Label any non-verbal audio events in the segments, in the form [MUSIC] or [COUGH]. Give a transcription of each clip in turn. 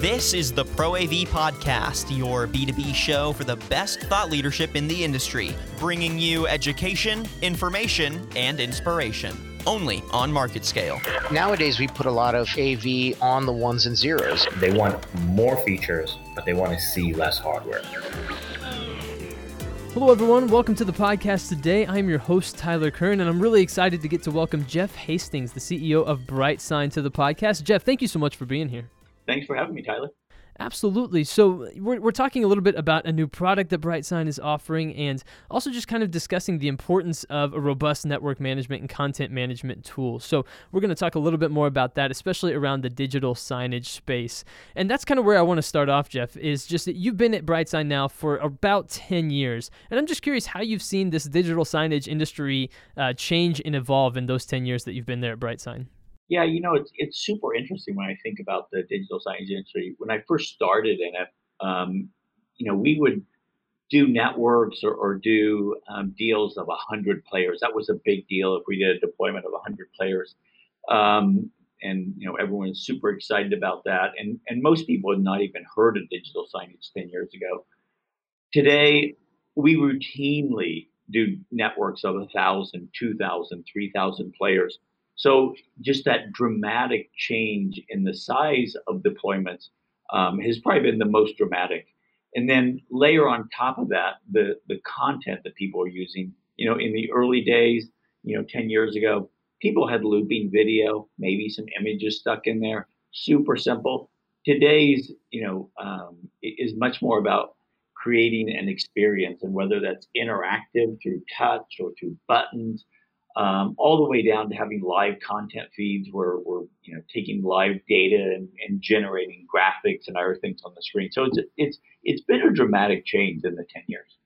This is the Pro AV Podcast, your B2B show for the best thought leadership in the industry, bringing you education, information, and inspiration. Only on MarketScale. Nowadays, we put a lot of AV on the ones and zeros. They want more features, but they want to see less hardware. Hello, everyone. Welcome to the podcast today. I'm your host, Tyler Kern, and I'm really excited to get to welcome Jeff Hastings, the CEO of BrightSign, to the podcast. Jeff, thank you so much for being here. Thanks for having me, Tyler. Absolutely. So, we're, we're talking a little bit about a new product that BrightSign is offering and also just kind of discussing the importance of a robust network management and content management tool. So, we're going to talk a little bit more about that, especially around the digital signage space. And that's kind of where I want to start off, Jeff, is just that you've been at BrightSign now for about 10 years. And I'm just curious how you've seen this digital signage industry uh, change and evolve in those 10 years that you've been there at BrightSign. Yeah, you know, it's it's super interesting when I think about the digital signage industry. When I first started in it, um, you know, we would do networks or, or do um, deals of 100 players. That was a big deal if we did a deployment of 100 players. Um, and, you know, everyone's super excited about that. And, and most people had not even heard of digital signage 10 years ago. Today, we routinely do networks of 1,000, 2,000, 3,000 players so just that dramatic change in the size of deployments um, has probably been the most dramatic. And then layer on top of that the the content that people are using. You know, in the early days, you know, 10 years ago, people had looping video, maybe some images stuck in there, super simple. Today's, you know, um, is much more about creating an experience, and whether that's interactive through touch or through buttons um, all the way down to having live content feeds where we're you know taking live data and, and, generating graphics and other things on the screen. So it's it's it's been a dramatic change in the ten years.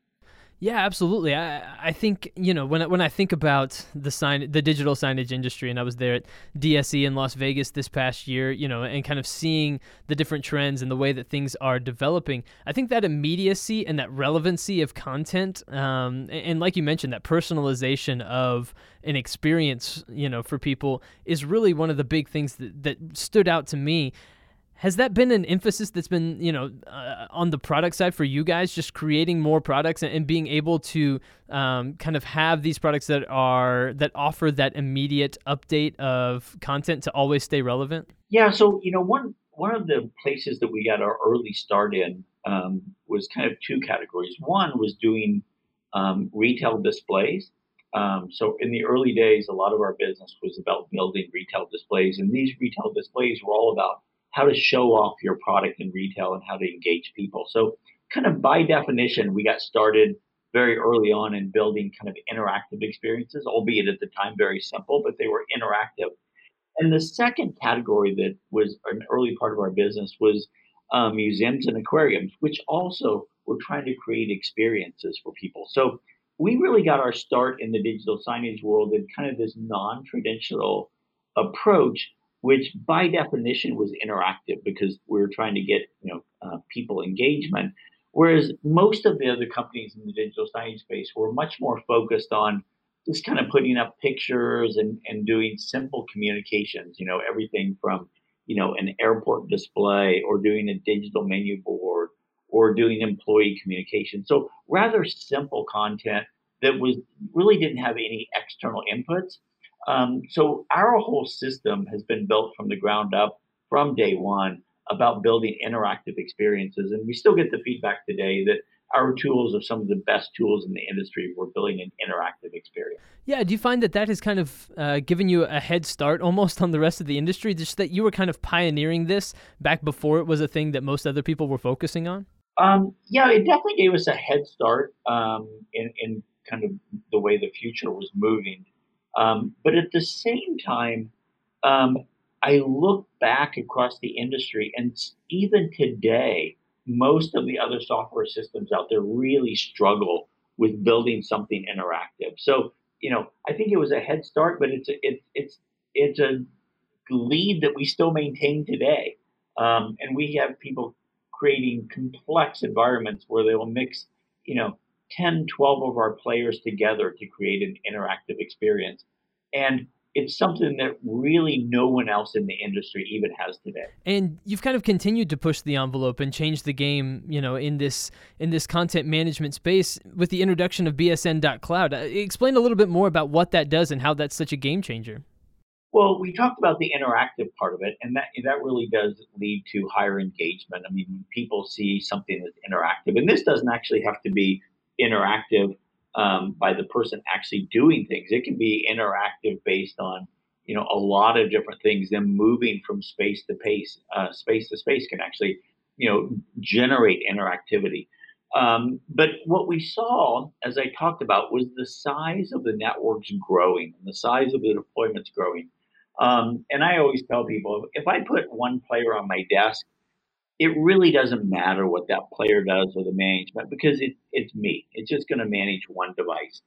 Yeah, absolutely. I I think you know when I, when I think about the sign the digital signage industry, and I was there at DSE in Las Vegas this past year, you know, and kind of seeing the different trends and the way that things are developing. I think that immediacy and that relevancy of content, um, and, and like you mentioned, that personalization of an experience, you know, for people is really one of the big things that that stood out to me has that been an emphasis that's been you know uh, on the product side for you guys just creating more products and, and being able to um, kind of have these products that are that offer that immediate update of content to always stay relevant? Yeah so you know one one of the places that we got our early start in um, was kind of two categories. One was doing um, retail displays. Um, so in the early days a lot of our business was about building retail displays and these retail displays were all about how to show off your product in retail and how to engage people. So, kind of by definition, we got started very early on in building kind of interactive experiences, albeit at the time very simple, but they were interactive. And the second category that was an early part of our business was um, museums and aquariums, which also were trying to create experiences for people. So we really got our start in the digital signage world in kind of this non-traditional approach which by definition was interactive because we were trying to get you know uh, people engagement. Whereas most of the other companies in the digital signage space were much more focused on just kind of putting up pictures and, and doing simple communications, you know, everything from, you know, an airport display or doing a digital menu board or doing employee communication. So rather simple content that was really didn't have any external inputs um, so our whole system has been built from the ground up from day one about building interactive experiences, and we still get the feedback today that our tools are some of the best tools in the industry. We're building an interactive experience. Yeah, do you find that that has kind of uh, given you a head start almost on the rest of the industry? Just that you were kind of pioneering this back before it was a thing that most other people were focusing on? Um, yeah, it definitely gave us a head start um, in, in kind of the way the future was moving. Um, but at the same time, um, I look back across the industry, and even today, most of the other software systems out there really struggle with building something interactive. So, you know, I think it was a head start, but it's a, it, it's it's a lead that we still maintain today. Um, and we have people creating complex environments where they will mix, you know, 10, 12 of our players together to create an interactive experience. And it's something that really no one else in the industry even has today. And you've kind of continued to push the envelope and change the game, you know, in this in this content management space with the introduction of BSN.cloud. Uh, explain a little bit more about what that does and how that's such a game changer. Well, we talked about the interactive part of it, and that that really does lead to higher engagement. I mean, people see something that's interactive, and this doesn't actually have to be interactive um, by the person actually doing things. It can be interactive based on you know a lot of different things. Them moving from space to space, uh, space to space can actually you know generate interactivity. Um, but what we saw, as I talked about, was the size of the networks growing, and the size of the deployments growing. Um, and I always tell people if I put one player on my desk it really doesn't matter what that player does or the management because it, it's me. It's just going to manage one device.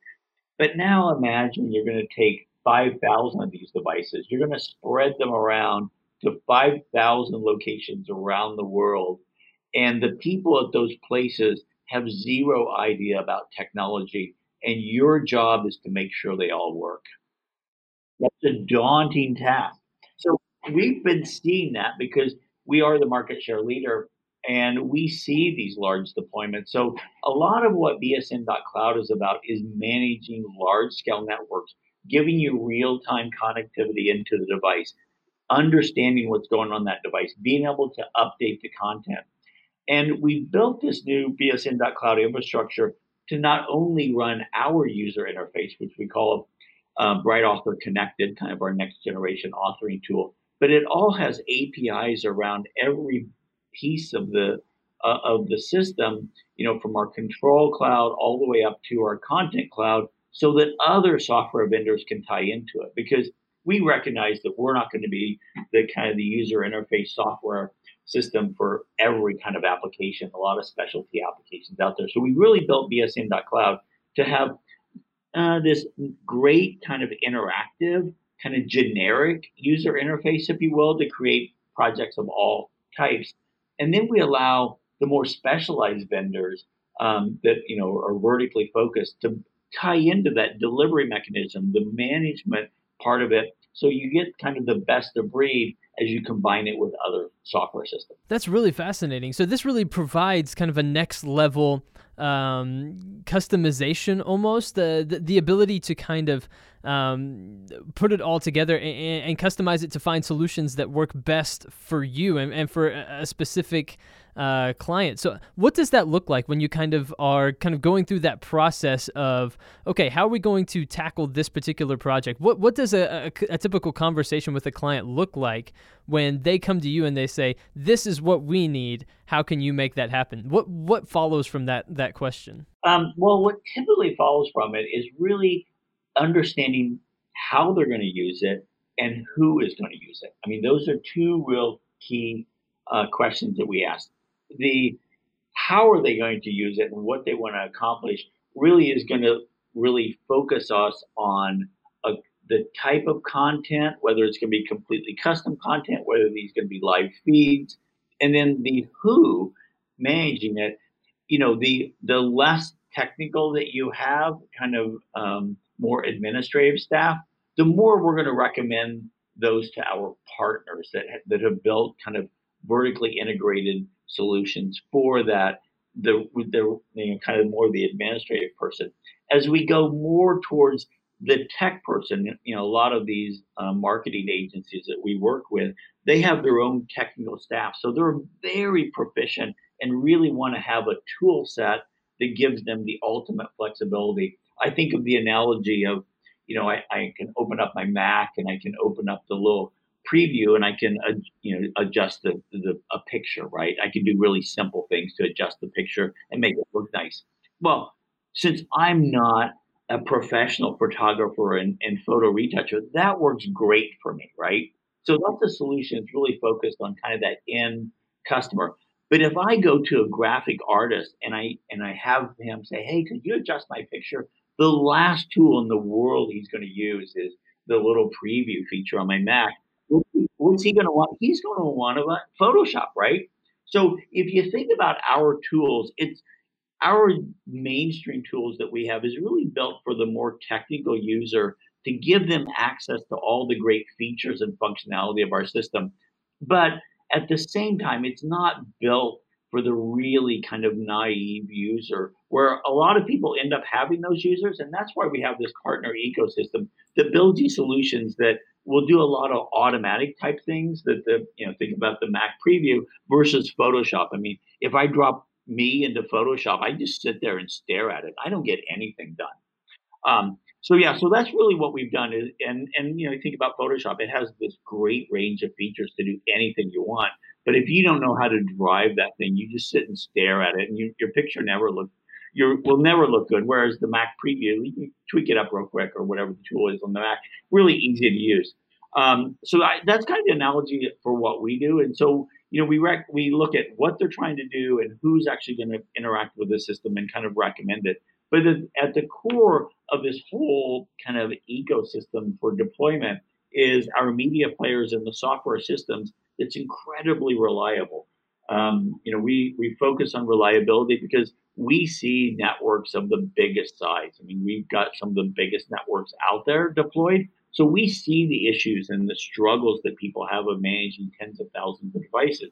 But now imagine you're going to take 5,000 of these devices, you're going to spread them around to 5,000 locations around the world. And the people at those places have zero idea about technology. And your job is to make sure they all work. That's a daunting task. So we've been seeing that because we are the market share leader and we see these large deployments. So a lot of what BSN.cloud is about is managing large scale networks, giving you real time connectivity into the device, understanding what's going on that device, being able to update the content. And we built this new BSN.cloud infrastructure to not only run our user interface, which we call uh, BrightAuthor:connected, kind of our next generation authoring tool, but it all has APIs around every piece of the uh, of the system, you know, from our control cloud all the way up to our content cloud, so that other software vendors can tie into it. Because we recognize that we're not going to be the kind of the user interface software system for every kind of application, a lot of specialty applications out there. So we really built BSN.cloud to have uh, this great kind of interactive kind of generic user interface, if you will, to create projects of all types. And then we allow the more specialized vendors um, that you know are vertically focused to tie into that delivery mechanism, the management part of it, so you get kind of the best of breed as you combine it with other software systems. That's really fascinating. So this really provides kind of a next level um, customization almost the, the, the ability to kind of um, put it all together and, and, customize it to find solutions that work best for you and, and for a specific uh, client. So, what does that look like when you kind of are kind of going through that process of okay, how are we going to tackle this particular project? What what does a, a, a typical conversation with a client look like when they come to you and they say, "This is what we need. How can you make that happen?" What what follows from that that question? Um, well, what typically follows from it is really understanding how they're going to use it and who is going to use it. I mean, those are two real key uh, questions that we ask. The how are they going to use it and what they want to accomplish really is going to really focus us on a, the type of content, whether it's going to be completely custom content, whether these going to be live feeds, and then the who managing it. You know, the the less technical that you have, kind of um, more administrative staff, the more we're going to recommend those to our partners that that have built kind of vertically integrated solutions for that the the you know, kind of more the administrative person. As we go more towards the tech person you know a lot of these uh, marketing agencies that we work with they have their own technical staff so they're very proficient and really want to have a tool set that gives them the ultimate flexibility I think of the analogy of, you know, I, I can open up my Mac and I can open up the little preview and I can, uh, you know, adjust the, the a picture, right? I can do really simple things to adjust the picture and make it look nice. Well, since I'm not a professional photographer and, and photo retoucher, that works great for me, right? So that's a solution that's really focused on kind of that end customer. But if I go to a graphic artist and I and I have him say, "Hey, could you adjust my picture?" The last tool in the world he's going to use is the little preview feature on my Mac. What's he going to want? He's going to want to Photoshop, right? So if you think about our tools, it's our mainstream tools that we have is really built for the more technical user to give them access to all the great features and functionality of our system. But at the same time, it's not built for the really kind of naive user, where a lot of people end up having those users. And that's why we have this partner ecosystem that builds you solutions that will do a lot of automatic type things that the, you know, think about the Mac preview versus Photoshop. I mean, if I drop me into Photoshop, I just sit there and stare at it. I don't get anything done. Um, so yeah, so that's really what we've done is, and and you know, you think about Photoshop, it has this great range of features to do anything you want. But if you don't know how to drive that thing, you just sit and stare at it, and you, your picture never looks, your will never look good. Whereas the Mac Preview, you can tweak it up real quick or whatever the tool is on the Mac, really easy to use. Um, so I, that's kind of the analogy for what we do. And so you know, we rec- we look at what they're trying to do and who's actually going to interact with the system and kind of recommend it. But at the core of this whole kind of ecosystem for deployment is our media players and the software systems that's incredibly reliable. Um, you know, we, we focus on reliability because we see networks of the biggest size. I mean, we've got some of the biggest networks out there deployed. So we see the issues and the struggles that people have of managing tens of thousands of devices.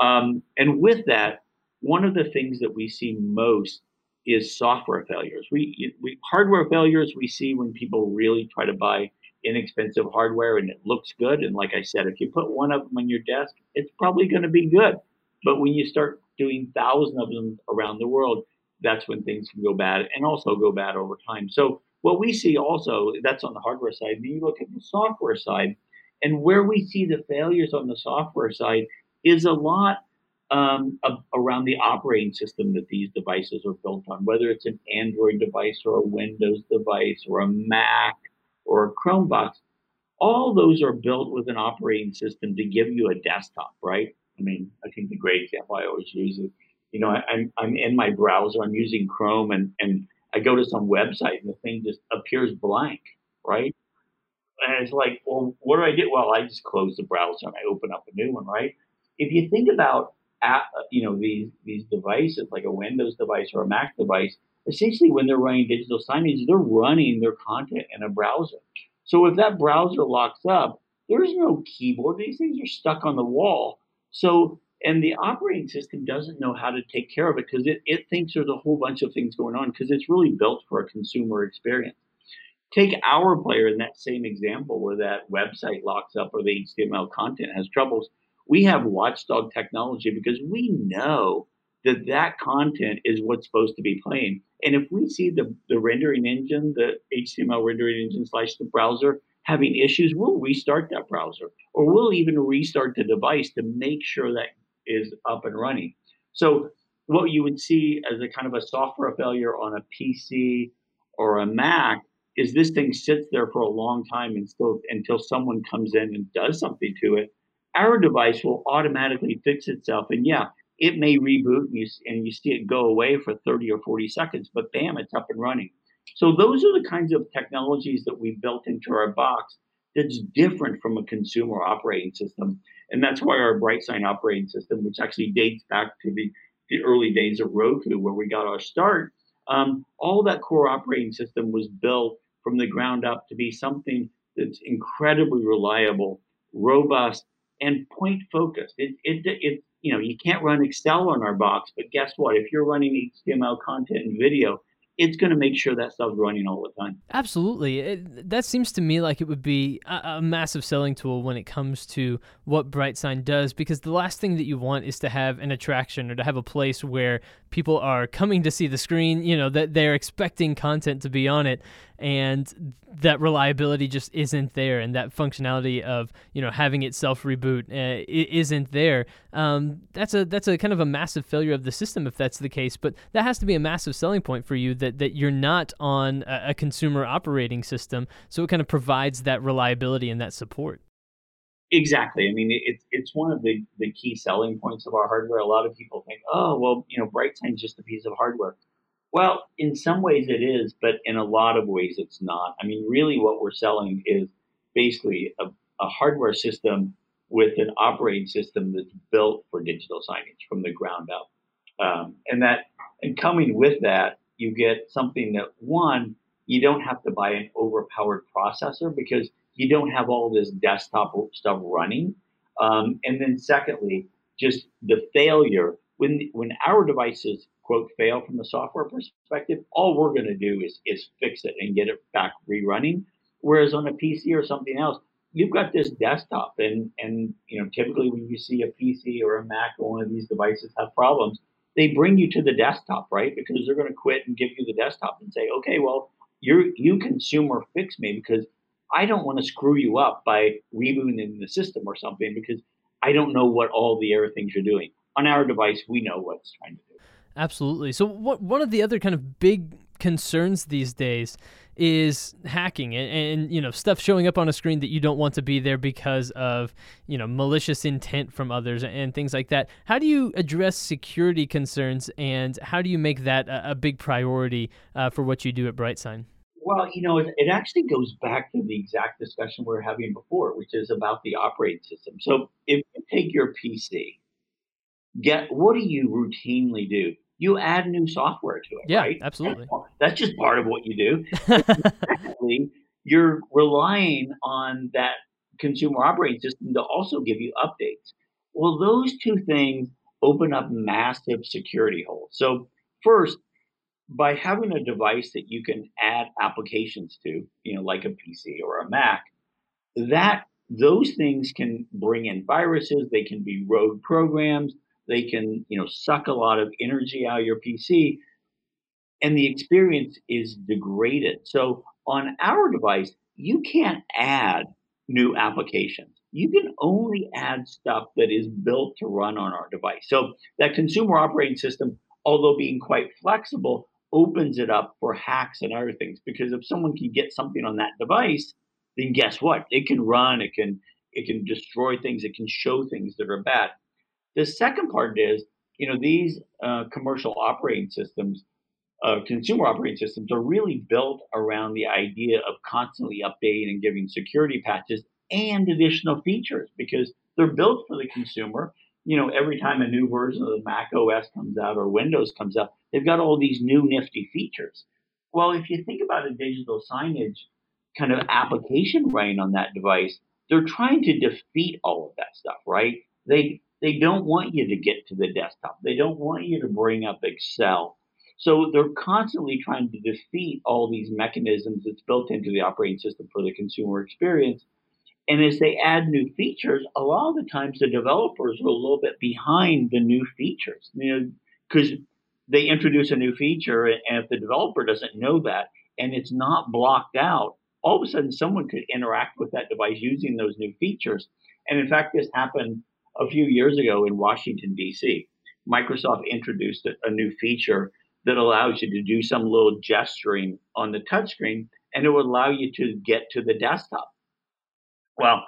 Um, and with that, one of the things that we see most is software failures. We, we hardware failures we see when people really try to buy inexpensive hardware and it looks good. And like I said, if you put one of them on your desk, it's probably going to be good. But when you start doing thousands of them around the world, that's when things can go bad and also go bad over time. So what we see also, that's on the hardware side. Then you look at the software side, and where we see the failures on the software side is a lot um, around the operating system that these devices are built on, whether it's an Android device or a Windows device or a Mac or a Chromebox. All those are built with an operating system to give you a desktop, right? I mean, I think the great example I always use is, you know, I, I'm, I'm in my browser, I'm using Chrome, and, and I go to some website and the thing just appears blank, right? And it's like, well, what do I do? Well, I just close the browser and I open up a new one, right? If you think about you know, these, these devices, like a Windows device or a Mac device, essentially when they're running digital signage, they're running their content in a browser. So if that browser locks up, there's no keyboard. These things are stuck on the wall. So, and the operating system doesn't know how to take care of it because it, it thinks there's a whole bunch of things going on because it's really built for a consumer experience. Take our player in that same example where that website locks up or the HTML content has troubles we have watchdog technology because we know that that content is what's supposed to be playing. And if we see the, the rendering engine, the HTML rendering engine slash the browser having issues, we'll restart that browser or we'll even restart the device to make sure that is up and running. So what you would see as a kind of a software failure on a PC or a Mac is this thing sits there for a long time and still until someone comes in and does something to it our device will automatically fix itself. And yeah, it may reboot and you, and you see it go away for 30 or 40 seconds, but bam, it's up and running. So those are the kinds of technologies that we built into our box that's different from a consumer operating system. And that's why our BrightSign operating system, which actually dates back to the, the early days of Roku, where we got our start, um, all that core operating system was built from the ground up to be something that's incredibly reliable, robust, and point focused. It, it, it, you know, you can't run Excel on our box, but guess what? If you're running HTML content and video, it's going to make sure that stuff's running all the time. Absolutely. It, that seems to me like it would be a, a, massive selling tool when it comes to what BrightSign does, because the last thing that you want is to have an attraction or to have a place where people are coming to see the screen, you know, that they're expecting content to be on it and that reliability just isn't there and that functionality of you know having it self reboot uh, isn't there um, that's a that's a kind of a massive failure of the system if that's the case but that has to be a massive selling point for you that that you're not on a, a consumer operating system so it kind of provides that reliability and that support Exactly. I mean, it's it's one of the, the key selling points of our hardware. A lot of people think, oh, well, you know, BrightSign's just a piece of hardware. Well, in some ways it is, but in a lot of ways it's not. I mean, really what we're selling is basically a, a hardware system with an operating system that's built for digital signage from the ground up. Um, and that, and coming with that, you get something that one you don't have to buy an overpowered processor because you don't have all this desktop stuff running. Um, and then secondly, just the failure when when our devices quote fail from the software perspective, all we're going to do is is fix it and get it back rerunning. Whereas on a PC or something else, you've got this desktop, and and you know typically when you see a PC or a Mac or one of these devices have problems, they bring you to the desktop, right? Because they're going to quit and give you the desktop and say, okay, well you you consumer fix me because I don't want to screw you up by rebooting the system or something because I don't know what all the other things you're doing. On our device, we know what's trying to do. Absolutely. So, what, one of the other kind of big concerns these days is hacking and, and, you know stuff showing up on a screen that you don't want to be there because of you know malicious intent from others and things like that. How do you address security concerns and how do you make that a, a big priority uh, for what you do at brightsign well you know it, it actually goes back to the exact discussion we were having before which is about the operating system. So if you take your pc get what do you routinely do you add new software to it. Yeah, right? absolutely. That's, just part of what you do. [LAUGHS] You're relying on that consumer operating system to also give you updates. Well, those two things open up massive security holes. So, first, by having a device that you can add applications to, you know, like a PC or a Mac, that those things can bring in viruses, they can be rogue programs, they can, you know, suck a lot of energy out of your PC and the experience is degraded. So on our device, you can't add new applications. You can only add stuff that is built to run on our device. So that consumer operating system, although being quite flexible, opens it up for hacks and other things. Because if someone can get something on that device, then guess what? It can run, it can it can destroy things, it can show things that are bad. The second part is, you know, these uh, commercial operating systems, uh, consumer operating systems, are really built around the idea of constantly updating and giving security patches and additional features because they're built for the consumer. You know, every time a new version of the Mac OS comes out or Windows comes out, they've got all these new nifty features. Well, if you think about a digital signage kind of application running on that device, they're trying to defeat all of that stuff, right? They they don't want you to get to the desktop. They don't want you to bring up Excel. So they're constantly trying to defeat all these mechanisms that's built into the operating system for the consumer experience. And as they add new features, a lot of the times the developers are a little bit behind the new features, you know, because they introduce a new feature, and if the developer doesn't know that and it's not blocked out, all of a sudden someone could interact with that device using those new features. And in fact, this happened a few years ago in Washington, D.C., Microsoft introduced a, new feature that allows you to do some little gesturing on the touchscreen and it would allow you to get to the desktop. Well,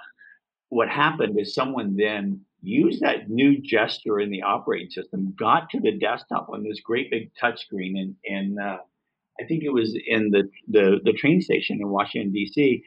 what happened is someone then used that new gesture in the operating system, got to the desktop on this great big touchscreen, and, and uh, I think it was in the, the, the train station in Washington, D.C.,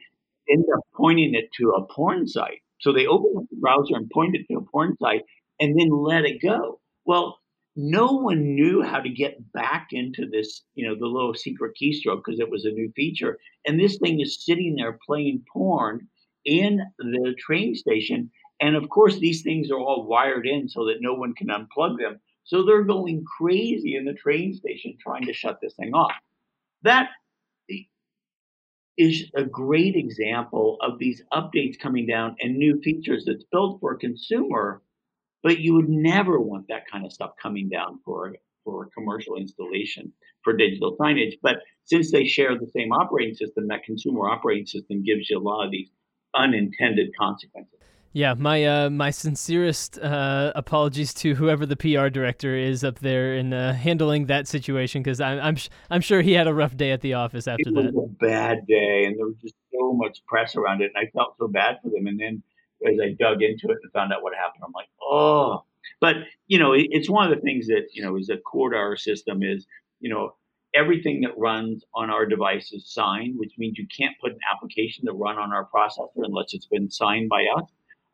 ended up pointing it to a porn site so they opened up the browser and pointed to a porn site and then let it go. Well, no one knew how to get back into this, you know, the little secret keystroke because it was a new feature. And this thing is sitting there playing porn in the train station. And of course, these things are all wired in so that no one can unplug them. So they're going crazy in the train station trying to shut this thing off. That is a great example of these updates coming down and new features that's built for a consumer, but you would never want that kind of stuff coming down for for a commercial installation for digital signage. But since they share the same operating system, that consumer operating system gives you a lot of these unintended consequences. Yeah, my uh, my sincerest uh, apologies to whoever the PR director is up there in uh, handling that situation because I'm I'm, sh- I'm sure he had a rough day at the office after it that. was a bad day, and there was just so much press around it, and I felt so bad for them. And then as I dug into it and found out what happened, I'm like, oh. But you know, it, it's one of the things that you know is a core to our system is you know everything that runs on our device is signed, which means you can't put an application to run on our processor unless it's been signed by us.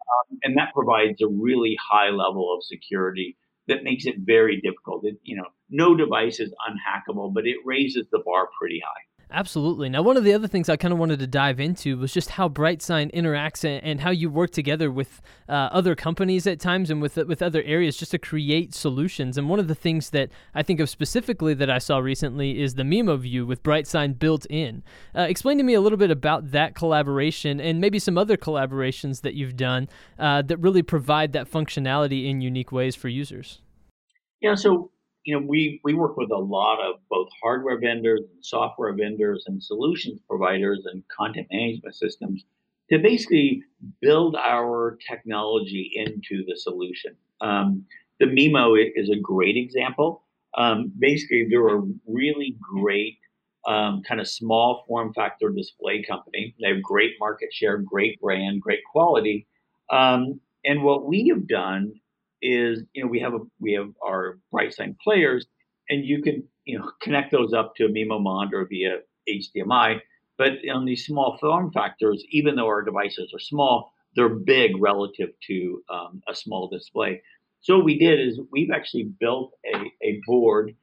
Um, and that provides a really high level of security that makes it very difficult. It, you know, no device is unhackable, but it raises the bar pretty high. Absolutely. Now, one of the other things I kind of wanted to dive into was just how BrightSign interacts and, how you work together with uh, other companies at times and with with other areas just to create solutions. And one of the things that I think of specifically that I saw recently is the Mimo Vue with BrightSign built in. Uh, explain to me a little bit about that collaboration and maybe some other collaborations that you've done uh, that really provide that functionality in unique ways for users. Yeah, so you know, we, we work with a lot of both hardware vendors and software vendors and solutions providers and content management systems to basically build our technology into the solution. Um, the Mimo is a great example. Um, basically, they're a really great um, kind of small form factor display company. They have great market share, great brand, great quality. Um, and what we have done is you know we have a we have our BrightSign players, and you can you know connect those up to a Mimo monitor via HDMI. But on these small form factors, even though our devices are small, they're big relative to um, a small display. So what we did is we've actually built a, a board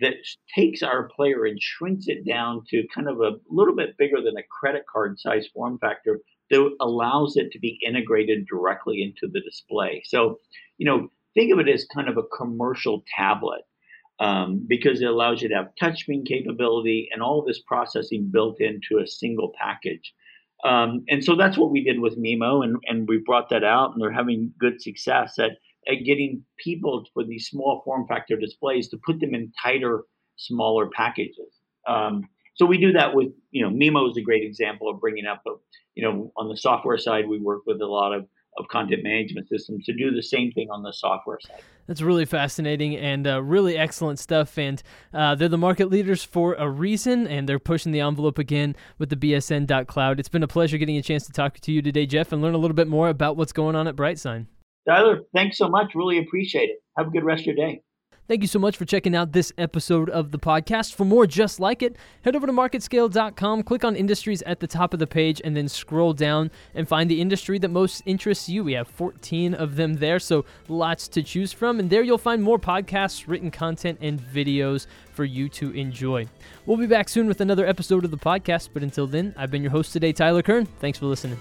that takes our player and shrinks it down to kind of a little bit bigger than a credit card size form factor that allows it to be integrated directly into the display. So, you know, think of it as kind of a commercial tablet um, because it allows you to have touchscreen capability and all this processing built into a single package. Um, and so that's what we did with Mimo, and, and we brought that out, and they're having good success at, at getting people for these small form factor displays to put them in tighter, smaller packages. Um, so we do that with, you know, Mimo is a great example of bringing up, a, you know, on the software side, we work with a lot of, of content management systems to do the same thing on the software side. That's really fascinating and uh, really excellent stuff. And uh, they're the market leaders for a reason, and they're pushing the envelope again with the BSN.cloud. It's been a pleasure getting a chance to talk to you today, Jeff, and learn a little bit more about what's going on at BrightSign. Tyler, thanks so much. Really appreciate it. Have a good rest of your day. Thank you so much for checking out this episode of the podcast. For more just like it, head over to marketscale.com, click on industries at the top of the page, and then scroll down and find the industry that most interests you. We have 14 of them there, so lots to choose from. And there you'll find more podcasts, written content, and videos for you to enjoy. We'll be back soon with another episode of the podcast, but until then, I've been your host today, Tyler Kern. Thanks for listening.